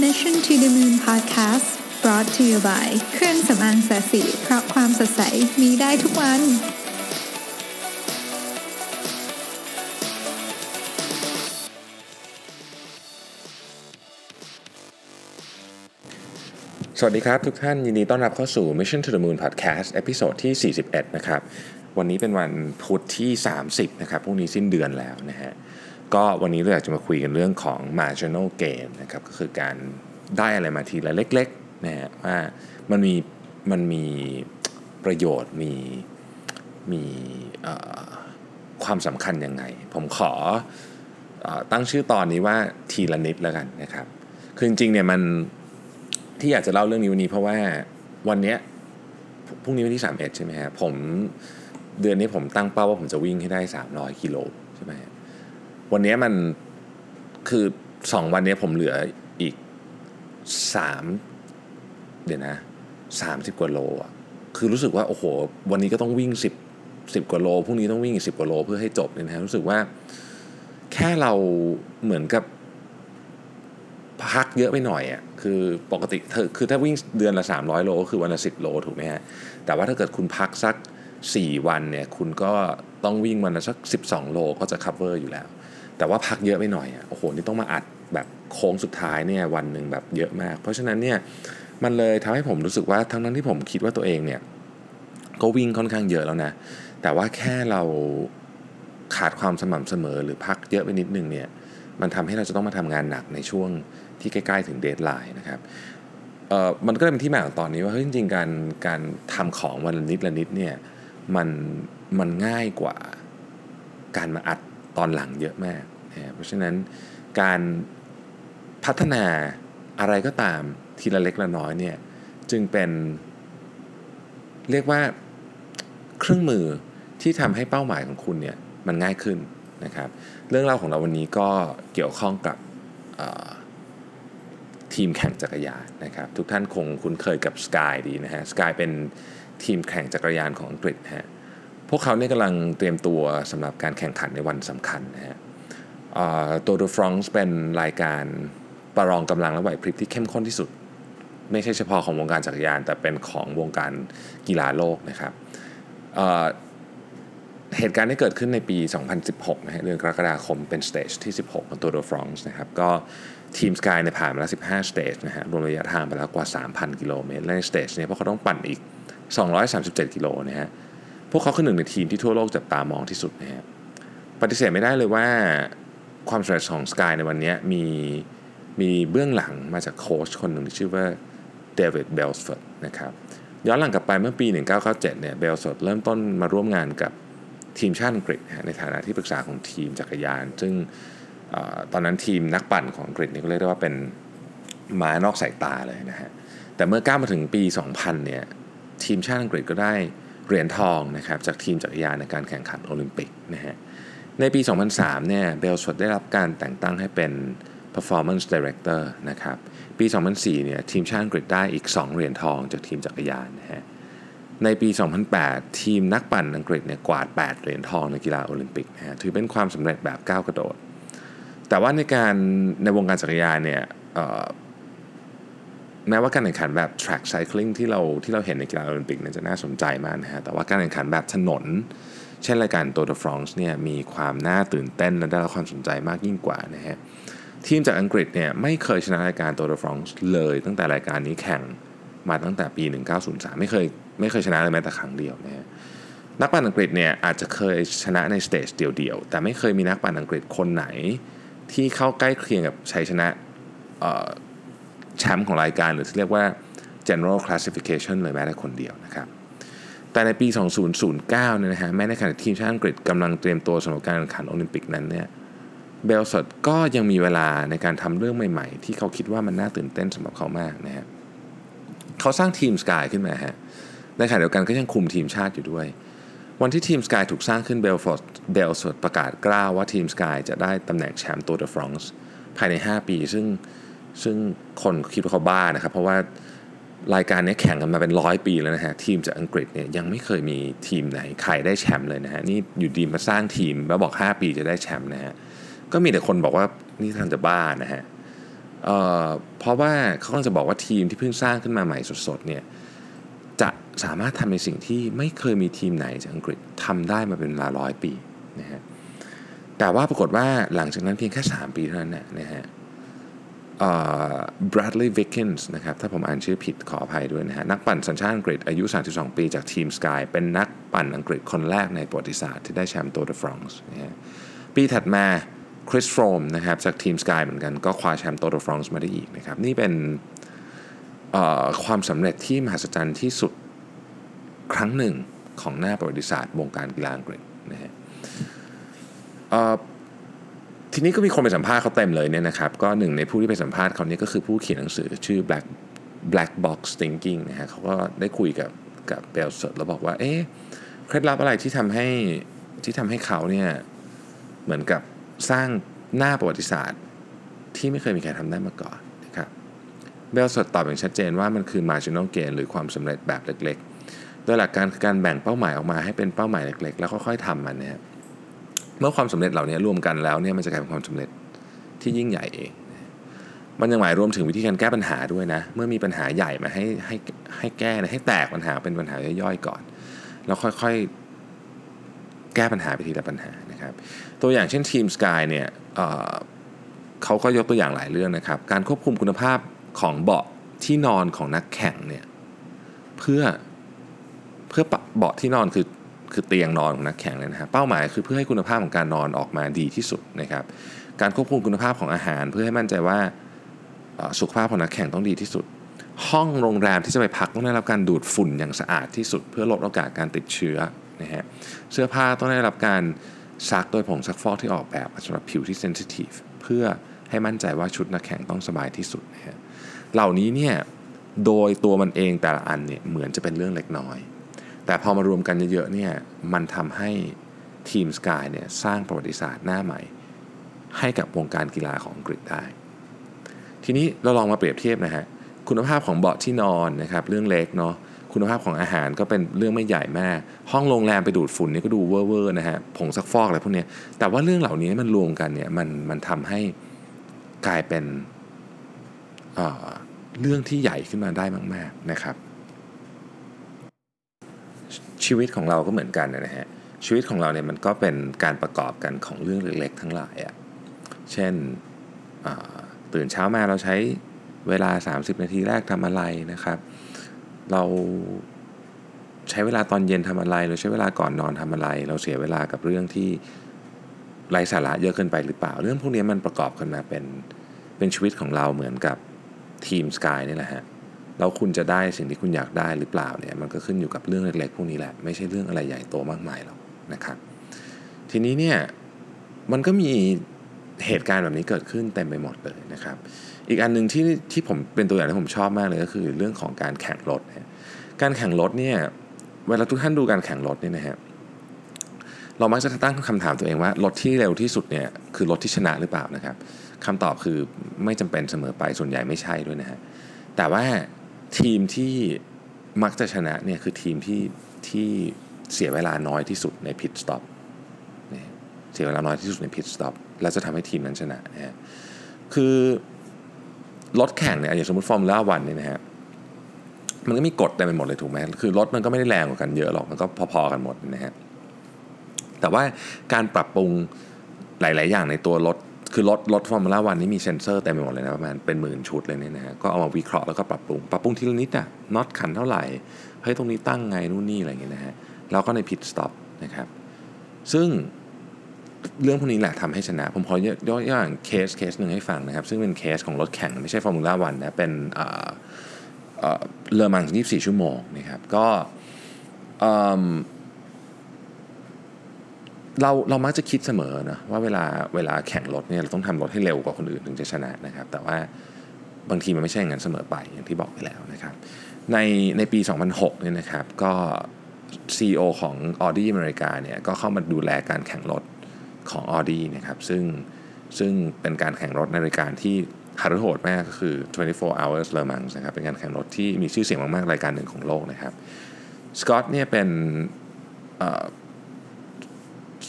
Mission to the Moon Podcast brought to you by เครื่องสำอางศศิเพราะความสดใสมีได้ทุกวัน สวัสดีครับทุกท่านยินดีต้อนรับเข้าสู่ Mission to the Moon Podcast episode ที่ 41 นะครับ วันนี้เป็นวันพุธที่ 30 นะครับพรุ่งนี้สิ้นเดือนแล้วนะฮะ ก็วันนี้เราอยากจะมาคุยกันเรื่องของ marginal gain นะครับก็คือการได้อะไรมาทีละเล็กๆนะฮะว่ามันมีมันมีประโยชน์มีมีความสำคัญยังไง ผมขอออตั้งชื่อตอนนี้ว่าทีละนิดแล้วกันนะครับ คือจริงๆเนี่ยมันที่อยากจะเล่าเรื่องนี้วันนี้เพราะว่าวันเนี้ยพรุ่งนี้วันที่ 31 ใช่ไหมฮะผมเดือนนี้ผมตั้งเป้าว่าผมจะวิ่งให้ได้ 300 กิโลใช่ไหมฮะ วันนี้มันคือ2วันนี้ผมเหลืออีก3เดี๋ยวนะ30กว่าโลอะคือรู้สึกว่าโอ้โห วันนี้ก็ต้องวิ่ง10 10กว่าโลพรุ่งนี้ต้องวิ่งอีก10กว่าโลเพื่อให้จบเนี่ยนะฮะรู้สึกว่า แค่เราเหมือนกับพักเยอะไปหน่อยอะคือปกติเธอคือถ้าวิ่งเดือนละ 300 โลก็คือวันละ 10 โลถูกไหมฮะแต่ว่าถ้าเกิดคุณพักสัก 4 วันเนี่ยคุณก็ต้องวิ่งวันละสัก 12 โลก็จะ cover อยู่แล้ว แต่ว่าพักเยอะไปหน่อยอะโอ้โหนี่ต้องมาอัดแบบโค้งสุดท้ายเนี่ยวันหนึ่งแบบเยอะมาก เพราะฉะนั้นเนี่ยมันเลยทำให้ผมรู้สึกว่าทั้งนั้นที่ผมคิดว่าตัวเองเนี่ยก็วิ่งค่อนข้างเยอะแล้วนะ แต่ว่าแค่เราขาดความสม่ำเสมอหรือพักเยอะไปนิดนึงเนี่ยมันทำให้เราจะต้องมาทำงานหนักในช่วงที่ใกล้ๆถึง deadline นะครับเอ่อมันก็เลยเป็นที่มาของตอนนี้ว่าเฮ้ยจริงๆการการทำของวันละนิดละนิดเนี่ยมันมันง่ายกว่าการมาอัด ตอนหลังเยอะมากนะเพราะฉะนั้นการพัฒนาอะไรก็ตามทีละเล็กละน้อยเนี่ยจึงเป็นเรียกว่าเครื่องมือที่ทำให้เป้าหมายของคุณเนี่ยมันง่ายขึ้นนะครับเรื่องราวของเราวันนี้ก็เกี่ยวข้องกับทีมแข่งจักรยานนะครับทุกท่านคงคุ้นเคยกับ Sky ดีนะฮะ Sky เป็นทีมแข่งจักรยานของอังกฤษฮะ พวกเขาเนี่ยกำลังเตรียมตัวสำหรับการแข่งขันในวันสำคัญนะฮะตัวดูฟรองส์เป็นรายการประลองกำลังและไหวพริบที่เข้มข้นที่สุด ไม่ใช่เฉพาะของวงการจักรยาน แต่เป็นของวงการกีฬาโลกนะครับเเหตุการณ์ที่เกิดขึ้นในปี 2016นะฮะเดือนกรกฎาคมเป็น stage ที่ 16 ของ Tour de France นะครับก็ทีม Sky เนี่ยผ่านมาแล้ว 15 stage นะฮะรวมระยะทางไปแล้วกว่า 3,000 กิโลเมตรและใน stage เนี่ยพวกเขาต้องปั่นอีก 237 กิโลนะฮะ พวกเขาคือหนึ่งในทีมที่ทั่วโลกจับตามองที่สุดนะฮะปฏิเสธไม่ได้เลยว่าความสำเร็จของ Sky ในวันนี้มีมีเบื้องหลังมาจากโค้ชคนหนึ่งที่ชื่อว่า David Brailsford นะครับย้อนหลังกลับไปเมื่อปี 1997เนี่ย Brailsford เริ่มต้นมาร่วมงานกับทีมชาติอังกฤษในฐานะที่ปรึกษาของทีมจักรยาน ซึ่งตอนนั้นทีมนักปั่นของอังกฤษนี่ก็เรียกได้ว่าเป็นหมานอกสายตาเลยนะฮะแต่เมื่อก้าวมาถึงปี 2000เนี่ยทีมชาติอังกฤษก็ได้ เหรียญทองนะครับจากทีมจักรยานในการแข่งขันโอลิมปิกนะฮะในปี 2003 เนี่ย Brailsford ได้รับการแต่งตั้งให้เป็น performance director นะครับปี 2004 เนี่ยทีมชาติอังกฤษได้อีก 2 เหรียญทองจากทีมจักรยานนะฮะในปี 2008 ทีมนักปั่นอังกฤษเนี่ยกวาด 8 เหรียญทองในกีฬาโอลิมปิกนะฮะถือเป็นความสำเร็จแบบก้าวกระโดด แต่ว่าในการในวงการจักรยานเนี่ย แม้ว่าการแข่งขันแบบ track cycling ที่เราที่เราเห็นในกีฬาโอลิมปิกเนี่ยจะน่าสนใจมากนะฮะแต่ว่าการแข่งขันแบบถนน เช่นรายการ Tour de France เนี่ยมีความน่าตื่นเต้นและได้รับความสนใจมากยิ่งกว่านะฮะทีมจากอังกฤษเนี่ยไม่เคยชนะรายการ Tour de France เลยตั้งแต่รายการนี้แข่งมาตั้งแต่ปี 1903 ไม่เคยไม่เคยชนะเลยแม้แต่ครั้งเดียวนะฮะนักปั่นอังกฤษเนี่ยอาจจะเคยชนะใน stage เดียวๆ แต่ไม่เคยมีนักปั่นอังกฤษคนไหน ที่เข้าใกล้เคียงกับชัยชนะ แชมป์ของรายการหรือที่เรียกว่า general classification เลยแม้แต่คนเดียวนะครับ แต่ในปี 2009 เนี่ยนะฮะแม้ในขณะทีมชาติอังกฤษกำลังเตรียมตัวสำหรับการแข่งขันโอลิมปิกนั้นเนี่ยBrailsford ก็ยังมีเวลาในการทำเรื่องใหม่ ๆ ที่เขาคิดว่ามันน่าตื่นเต้นสำหรับเขามากนะฮะเขาสร้างทีม Sky ขึ้นมาฮะในขณะเดียวกันก็ยังคุมทีมชาติอยู่ด้วย วันที่ทีม Sky ถูกสร้างขึ้น Brailsford Brailsford ประกาศกร้าวว่าทีม Sky จะได้ตำแหน่งแชมป์ Tour de France ภายใน 5 ปี ซึ่ง ซึ่งคนคิดว่าเขาบ้านะครับ เพราะว่ารายการนี้แข่งกันมาเป็นร้อยปีแล้วนะฮะ ทีมจากอังกฤษเนี่ยยังไม่เคยมีทีมไหนใครได้แชมป์เลยนะฮะ นี่อยู่ดีมาสร้างทีมแล้วบอก 5 ปีจะได้แชมป์นะฮะ ก็มีแต่คนบอกว่านี่ท่านจะบ้านะฮะเเพราะว่าเขากำลังจะบอกว่าทีมที่เพิ่งสร้างขึ้นมาใหม่สดๆเนี่ยจะสามารถทำในสิ่งที่ไม่เคยมีทีมไหนจากอังกฤษทำได้มาเป็นเวลาร้อยปีนะฮะแต่ว่าปรากฏว่าหลังจากนั้นเพียงแค่ 3 ปีเท่านั้นนะฮะ Bradley Wiggins นะครับถ้าผมอ่านชื่อผิดขออภัยด้วยนะฮะนักปั่นสัญชาติอังกฤษอายุ 32 ปีจากทีม Sky เป็นนักปั่นอังกฤษคนแรกในประวัติศาสตร์ที่ได้แชมป์ตัวเดอะฟรองซ์นะฮะปีถัดมาคริสโฟมนะครับจากทีม Sky เหมือนกันก็คว้าแชมป์ตัวเดอะฟรองซ์มาได้อีกนะครับนี่เป็นความสำเร็จที่มหัศจรรย์ที่สุดครั้งหนึ่งของหน้าประวัติศาสตร์วงการกีฬาอังกฤษนะฮะ ทีนี้ก็มีคนไปสัมภาษณ์เขาเต็มเลยเนี่ยนะครับก็หนึ่งในผู้ที่ไปสัมภาษณ์เขาเนี่ยก็คือผู้เขียนหนังสือชื่อ Black Black Box Thinking นะฮะเขาก็ได้คุยกับกับเบลเซอร์แล้วบอกว่าเอ๊ะเคล็ดลับอะไรที่ทำให้ที่ทำให้เขาเนี่ยเหมือนกับสร้างหน้าประวัติศาสตร์ ที่ไม่เคยมีใครทำได้มาก่อนนะครับเบลเซอร์ตอบอย่างชัดเจนว่ามันคือ marginal gain หรือความสำเร็จแบบเล็กๆ โดยหลักการคือการแบ่งเป้าหมายออกมาให้เป็นเป้าหมายเล็กๆ แล้วค่อยๆทำมันเนี่ย เมื่อความสำเร็จเหล่านี้รวมกันแล้วเนี่ยมันจะกลายเป็นความสำเร็จที่ยิ่งใหญ่เอง มันยังหมายรวมถึงวิธีการแก้ปัญหาด้วยนะ เมื่อมีปัญหาใหญ่มาให้ให้ให้แก้นะให้แตกปัญหาเป็นปัญหาย่อยๆก่อน แล้วค่อยๆแก้ปัญหาไปทีละปัญหานะครับ ตัวอย่างเช่นทีมสกายเนี่ยเเขาก็ยกตัวอย่างหลายเรื่องนะครับ การควบคุมคุณภาพของเบาะที่นอนของนักแข่งเนี่ยเพื่อเพื่อเบาะที่นอนคือ คือเตียงนอนของนักแข่งเลยนะฮะเป้าหมายคือเพื่อให้คุณภาพของการนอนออกมาดีที่สุดนะครับการควบคุมคุณภาพของอาหาร เพื่อให้มั่นใจว่าสุขภาพของนักแข่งต้องดีที่สุด ห้องโรงแรมที่จะไปพักต้องได้รับการดูดฝุ่นอย่างสะอาดที่สุด เพื่อลดโอกาสการติดเชื้อนะฮะเสื้อผ้าต้องได้รับการซักโดยผงซักฟอกที่ออกแบบสำหรับผิวที่เซนซิทีฟเพื่อให้มั่นใจว่าชุดนักแข่งต้องสบายที่สุดนะฮะเหล่านี้เนี่ยโดยตัวมันเองแต่ละอันเนี่ยเหมือนจะเป็นเรื่องเล็กน้อย แต่พอมารวมกันเยอะๆเนี่ยมันทำให้ทีมสกายเนี่ยสร้างประวัติศาสตร์หน้าใหม่ ให้กับวงการกีฬาของอังกฤษได้ ทีนี้เราลองมาเปรียบเทียบนะฮะคุณภาพของเบาะที่นอนนะครับเรื่องเล็กเนาะคุณภาพของอาหารก็เป็นเรื่องไม่ใหญ่มาก ห้องโรงแรมไปดูดฝุ่นนี่ก็ดูเว่อร์ๆนะฮะผงซักฟอกอะไรพวกนี้แต่ว่าเรื่องเหล่านี้มันรวมกันเนี่ยมันมันทำให้กลายเป็นเเรื่องที่ใหญ่ขึ้นมาได้มาก ๆนะครับ ชีวิตของเราก็เหมือนกันนะฮะชีวิตของเราเนี่ยมันก็เป็นการประกอบกันของเรื่องเล็กๆ ทั้งหลายอะ่ะเช่นตื่นเช้ามาเราใช้เวลา 30 นาทีแรกทำอะไรนะครับ เราใช้เวลาตอนเย็นทำอะไร เราใช้เวลาก่อนนอนทำอะไร เราเสียเวลากับเรื่องที่ไร้สาระเยอะเกินไปหรือเปล่า เรื่องพวกนี้มันประกอบกันมาเป็นเป็นชีวิตของเราเหมือนกับทีมสกายนี่แหละฮะ แล้วคุณจะได้สิ่งที่คุณอยากได้หรือเปล่าเนี่ยมันก็ขึ้นอยู่กับเรื่องเล็กๆพวกนี้แหละไม่ใช่เรื่องอะไรใหญ่โตมากมายหรอกนะครับ ทีนี้เนี่ยมันก็มีเหตุการณ์แบบนี้เกิดขึ้นเต็มไปหมดเลยนะครับ อีกอันหนึ่งที่ที่ผมเป็นตัวอย่างที่ผมชอบมากเลยก็คือเรื่องของการแข่งรถ การแข่งรถเนี่ยเวลาทุกท่านดูการแข่งรถเนี่ยนะฮะเรามักจะตั้งคำถามตัวเองว่ารถที่เร็วที่สุดเนี่ยคือรถที่ชนะหรือเปล่านะครับคำตอบคือไม่จำเป็นเสมอไปส่วนใหญ่ไม่ใช่ด้วยนะฮะแต่ว่า ทีมที่มักจะชนะเนี่ยคือทีมที่ที่เสียเวลาน้อยที่สุดใน pit stop เสียเวลาน้อยที่สุดใน pit stop แล้วจะทำให้ทีมนั้นชนะนะฮะคือรถแข่งเนี่ยอย่างสมมติ Formula One เนี่ยนะฮะมันก็มีกฎเต็มไปหมดเลยถูกไหมคือรถมันก็ไม่ได้แรงกว่ากันเยอะหรอก มันก็พอๆกันหมดนะฮะแต่ว่าการปรับปรุงหลาย ๆ อย่างในตัวรถ คือรถรถ Formula One นี้มีเซ็นเซอร์เต็มไปหมดเลยนะประมาณเป็นหมื่นชุดเลยเนี่ยนะฮะก็เอามาวิเคราะห์แล้วก็ปรับปรุง ปรับปรุงทีละนิดอะน็อตขันเท่าไหร่เฮ้ยตรงนี้ตั้งไงนู่นนี่อะไรอย่างเงี้ยนะฮะแล้วก็ใน pit stop นะครับซึ่งเรื่องพวกนี้แหละทำให้ชนะ ผมขอยกตัวอย่างเคสเคสหนึ่งให้ฟังนะครับ ซึ่งเป็นเคสของรถแข่งไม่ใช่ Formula One นะ เป็นเเลอมัง24 ชั่วโมงนะครับ ก็ เราเรามักจะคิดเสมอนะว่าเวลาเวลาแข่งรถเนี่ยเราต้องทำรถให้เร็วกว่าคนอื่นถึงจะชนะนะครับ แต่ว่าบางทีมันไม่ใช่อย่างนั้นเสมอไปอย่างที่บอกไปแล้วนะครับ ในในปี 2006เนี่ยนะครับก็ CEO ของ Audi อเมริกาเนี่ยก็เข้ามาดูแลการแข่งรถของ Audi นะครับซึ่งซึ่งเป็นการแข่งรถในรายการที่hard โหดมากก็คือ 24 hours Le Mans นะครับเป็นการแข่งรถที่มีชื่อเสียงมากๆ รายการหนึ่งของโลกนะครับสกอตเนี่ยเป็น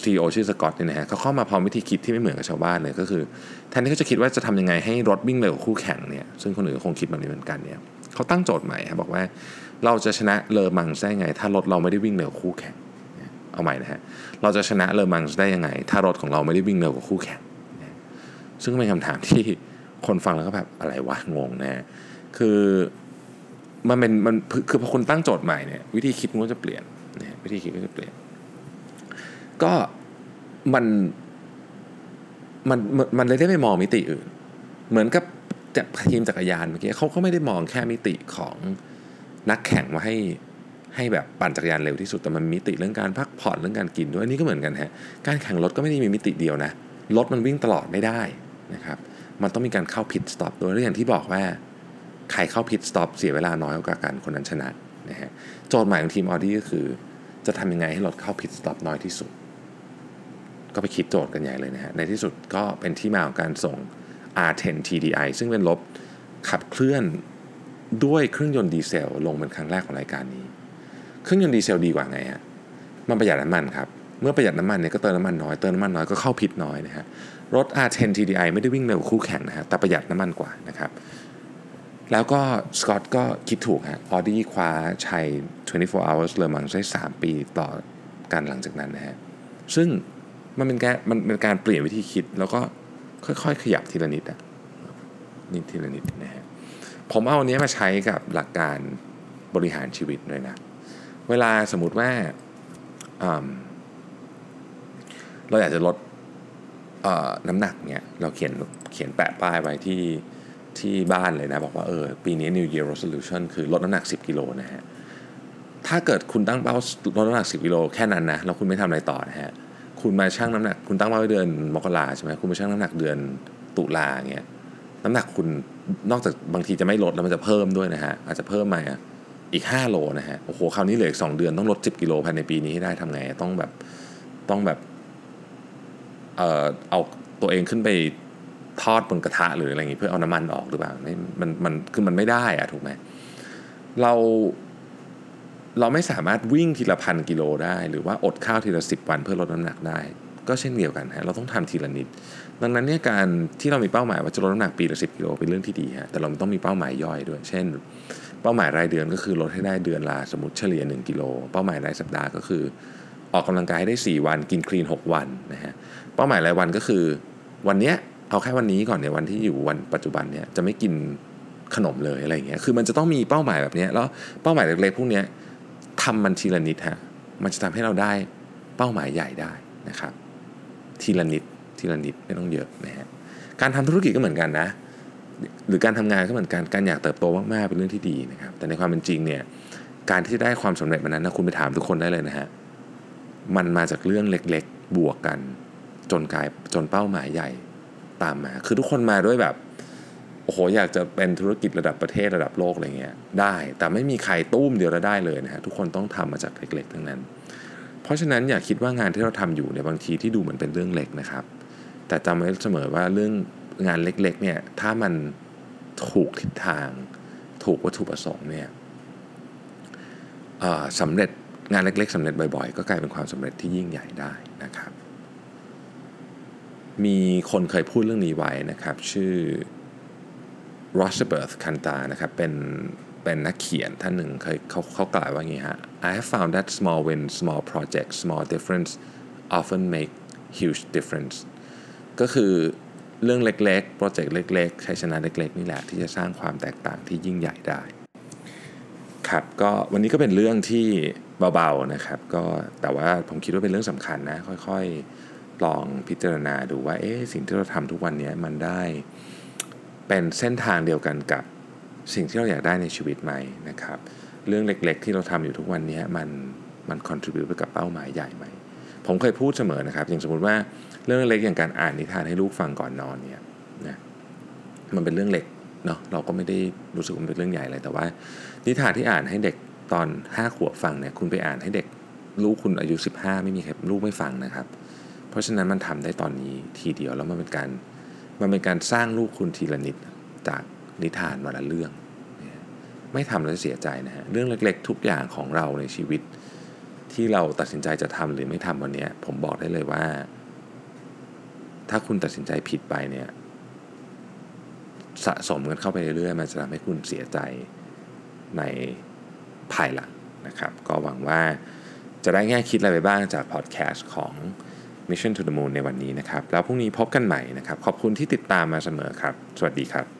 CEO ชื่อสกอตเนี่ยนะฮะเขาเข้ามาพร้อมวิธีคิดที่ไม่เหมือนกับชาวบ้านเลยก็คือแทนที่เขาจะคิดว่าจะทำยังไงให้รถวิ่งเร็วกว่าคู่แข่งเนี่ยซึ่งคนอื่นก็คงคิดแบบนี้เหมือนกันเนี่ยเขาตั้งโจทย์ใหม่ครับบอกว่าเราจะชนะ Le Mans ได้ไง ถ้ารถเราไม่ได้วิ่งเร็วกว่าคู่แข่งเอาใหม่นะฮะเราจะชนะ Le Mans ได้ยังไง ถ้ารถของเราไม่ได้วิ่งเร็วกว่าคู่แข่งซึ่งเป็นคำถามที่คนฟังแล้วก็แบบอะไรวะงงนะฮะคือมันเป็นมันคือพอคุณตั้งโจทย์ใหม่เนี่ยวิธีคิดมันก็จะเปลี่ยนนะวิธีคิดก็จะเปลี่ยน ก็มันมันมันเลยได้ไปมองมิติอื่น เหมือนกับจากทีมจักรยานเมื่อกี้เขาก็ไม่ได้มองแค่มิติของนักแข่งมาให้ให้แบบปั่นจักรยานเร็วที่สุดแต่มันมิติเรื่องการพักผ่อนเรื่องการกินด้วยอันนี้ก็เหมือนกันฮะการแข่งรถก็ไม่ได้มีมิติเดียวนะรถมันวิ่งตลอดไม่ได้นะครับมันต้องมีการเข้า pit stop ด้วยอย่างที่บอกว่าใครเข้า pit stop เสียเวลาน้อยกว่ากันคนนั้นชนะนะฮะโจทย์ใหม่ของทีมออดี้ก็คือ จะทำยังไงให้รถเข้า pit stop น้อยที่สุด ก็ไปคิดโจทย์กันใหญ่เลยนะฮะในที่สุดก็เป็นที่มาของการส่ง R10 TDI ซึ่งเป็นรถขับเคลื่อนด้วยเครื่องยนต์ดีเซลลงเป็นครั้งแรกของรายการนี้ เครื่องยนต์ดีเซลดีกว่าไงฮะมันประหยัดน้ำมันครับ เมื่อประหยัดน้ำมันเนี่ยก็เติมน้ำมันน้อย เติมน้ำมันน้อยก็เข้าพิษน้อยนะฮะ รถ R10 TDI ไม่ได้วิ่งเร็วคู่แข่งนะฮะ แต่ประหยัดน้ำมันกว่านะครับ แล้วก็สกอตก็คิดถูกฮะ ออดี้คว้าชัย 24 hours เลอมังได้3 ปีต่อกันหลังจากนั้นนะฮะ ซึ่ง มันเป็นการมันเป็นการเปลี่ยนวิธีคิด แล้วก็ค่อยๆ ขยับทีละนิดอะนิดทีละนิดนะฮะผมเอาอันนี้มาใช้กับหลักการบริหารชีวิตเลยนะ เวลาสมมติว่าเราอยากจะลดน้ำหนักเนี่ยเราเขียนเขียนแปะป้ายไว้ที่ที่บ้านเลยนะ บอกว่าเออปีนี้ New Year Resolution คือลดน้ำหนัก 10 กิโลนะฮะ ถ้าเกิดคุณตั้งเป้าลดน้ำหนัก 10 กิโลแค่นั้นนะ แล้วคุณไม่ทำอะไรต่อนะฮะ คุณมาชั่งน้ำหนัก คุณตั้งเป้าไว้เดือนมกราใช่ไหมคุณมาชั่งน้ำหนักเดือนตุลาเงี้ยน้ำหนักคุณนอกจากบางทีจะไม่ลดแล้วมันจะเพิ่มด้วยนะฮะอาจจะเพิ่มมาอีก 5 โลนะฮะโอ้โหคราวนี้เหลืออีก2เดือนต้องลด 10 กิโลภายในปีนี้ให้ได้ทำไงต้องแบบต้องแบบเอ่อเอาตัวเองขึ้นไปทอดบนกระทะหรืออะไรอย่างงี้เพื่อเอาน้ำมันออกหรือเปล่าไม่มันมันคือมันไม่ได้อะถูกไหมเรา เราไม่สามารถวิ่งทีละพันกิโลได้ หรือว่าอดข้าวทีละสิบวันเพื่อลดน้ำหนักได้ ก็เช่นเดียวกันฮะเราต้องทำทีละนิด ดังนั้นเนี่ยการที่เรามีเป้าหมายว่าจะลดน้ำหนักปีละสิบกิโลเป็นเรื่องที่ดีฮะแต่เราต้องมีเป้าหมายย่อยด้วย เช่น เป้าหมายรายเดือนก็คือลดให้ได้เดือนละสมมติเฉลี่ย 1กิโลเป้าหมายรายสัปดาห์ก็คือ ออกกำลังกายให้ได้ 4 วันกินคลีน 6 วันนะฮะเป้าหมายรายวันก็คือ วันเนี้ยเอาแค่วันนี้ก่อนเนี่ยวันที่อยู่วันปัจจุบันเนี่ยจะไม่กินขนมเลยอะไรเงี้ย คือมันจะต้องมีเป้าหมายแบบนี้แล้วเป้าหมายเล็กๆพวกเนี้ย ทำมันทีละนิดฮะมันจะทำให้เราได้เป้าหมายใหญ่ได้นะครับ ทีละนิดทีละนิดไม่ต้องเยอะนะฮะการทำธุรกิจก็เหมือนกันนะ หรือการทำงานก็เหมือนกันการอยากเติบโตมากๆเป็นเรื่องที่ดีนะครับ แต่ในความเป็นจริงเนี่ยการที่ได้ความสำเร็จมันนั้นนะคุณไปถามทุกคนได้เลยนะฮะมันมาจากเรื่องเล็กๆ บวกกัน จนกลายจนเป้าหมายใหญ่ตามมา คือทุกคนมาด้วยแบบ โอ้โหอยากจะเป็นธุรกิจระดับประเทศระดับโลกอะไรเงี้ยได้ แต่ไม่มีใครตุ้มเดียวแล้วได้เลยนะฮะทุกคนต้องทำมาจากเล็กๆทั้งนั้น เพราะฉะนั้นอย่าคิดว่างานที่เราทำอยู่เนี่ยบางทีที่ดูเหมือนเป็นเรื่องเล็กนะครับ แต่จำไว้เสมอว่าเรื่องงานเล็กๆเนี่ยถ้ามันถูกทิศทาง ถูกวัตถุประสงค์เนี่ยสำเร็จงานเล็กๆสำเร็จบ่อยๆ ก็กลายเป็นความสำเร็จที่ยิ่งใหญ่ได้นะครับ มีคนเคยพูดเรื่องนี้ไว้นะครับ ชื่อ r o s b e r t h คันตานะครับเป็นเป็นนักเขียนท่านหนึ่งเคยเขาเขากล่าวว่างี้ฮะ I have found that small wins small projects small difference often make huge difference ก็คือเรื่องเล็กๆ โปรเจกต์เล็กๆใช้ชนะเล็กๆ นี่แหละที่จะสร้างความแตกต่างที่ยิ่งใหญ่ได้ ครับก็วันนี้ก็เป็นเรื่องที่เบาๆนะครับ ก็แต่ว่าผมคิดว่าเป็นเรื่องสำคัญนะ ค่อยๆ ลองพิจารณาดูว่าเอ๊ะสิ่งที่เราทำทุกวันนี้มันได้ เป็นเส้นทางเดียวกันกับสิ่งที่เราอยากได้ในชีวิตไหมนะครับ เรื่องเล็กๆ ที่เราทำอยู่ทุกวันนี้มันมัน contribute ไปกับเป้าหมายใหญ่ไหม ผมเคยพูดเสมอนะครับ อย่างสมมติว่าเรื่องเล็กอย่างการอ่านนิทานให้ลูกฟังก่อนนอนเนี่ยนะมันเป็นเรื่องเล็กเนาะเราก็ไม่ได้รู้สึกมันเป็นเรื่องใหญ่เลยแต่ว่า นิทานที่อ่านให้เด็กตอน5ขวบฟังเนี่ยคุณไปอ่านให้เด็กลูกคุณอายุ 15 ไม่มีใครลูกไม่ฟังนะครับ เพราะฉะนั้นมันทำได้ตอนนี้ทีเดียวแล้วมันเป็นการ มันเป็นการสร้างลูกคุณทีละนิดจากนิทานวันละเรื่อง ไม่ทำแล้วเสียใจนะฮะเรื่องเล็กๆ ทุกอย่างของเราในชีวิต ที่เราตัดสินใจจะทำหรือไม่ทำวันนี้ผมบอกได้เลยว่า ถ้าคุณตัดสินใจผิดไปเนี่ยสะสมกันเข้าไปเรื่อยๆมันจะทำให้คุณเสียใจในภายหลังนะครับ ก็หวังว่าจะได้แง่คิดอะไรไปบ้างจากพอดแคสต์ของ Mission to the Moon ในวันนี้นะครับ แล้วพรุ่งนี้พบกันใหม่นะครับ ขอบคุณที่ติดตามมาเสมอครับ สวัสดีครับ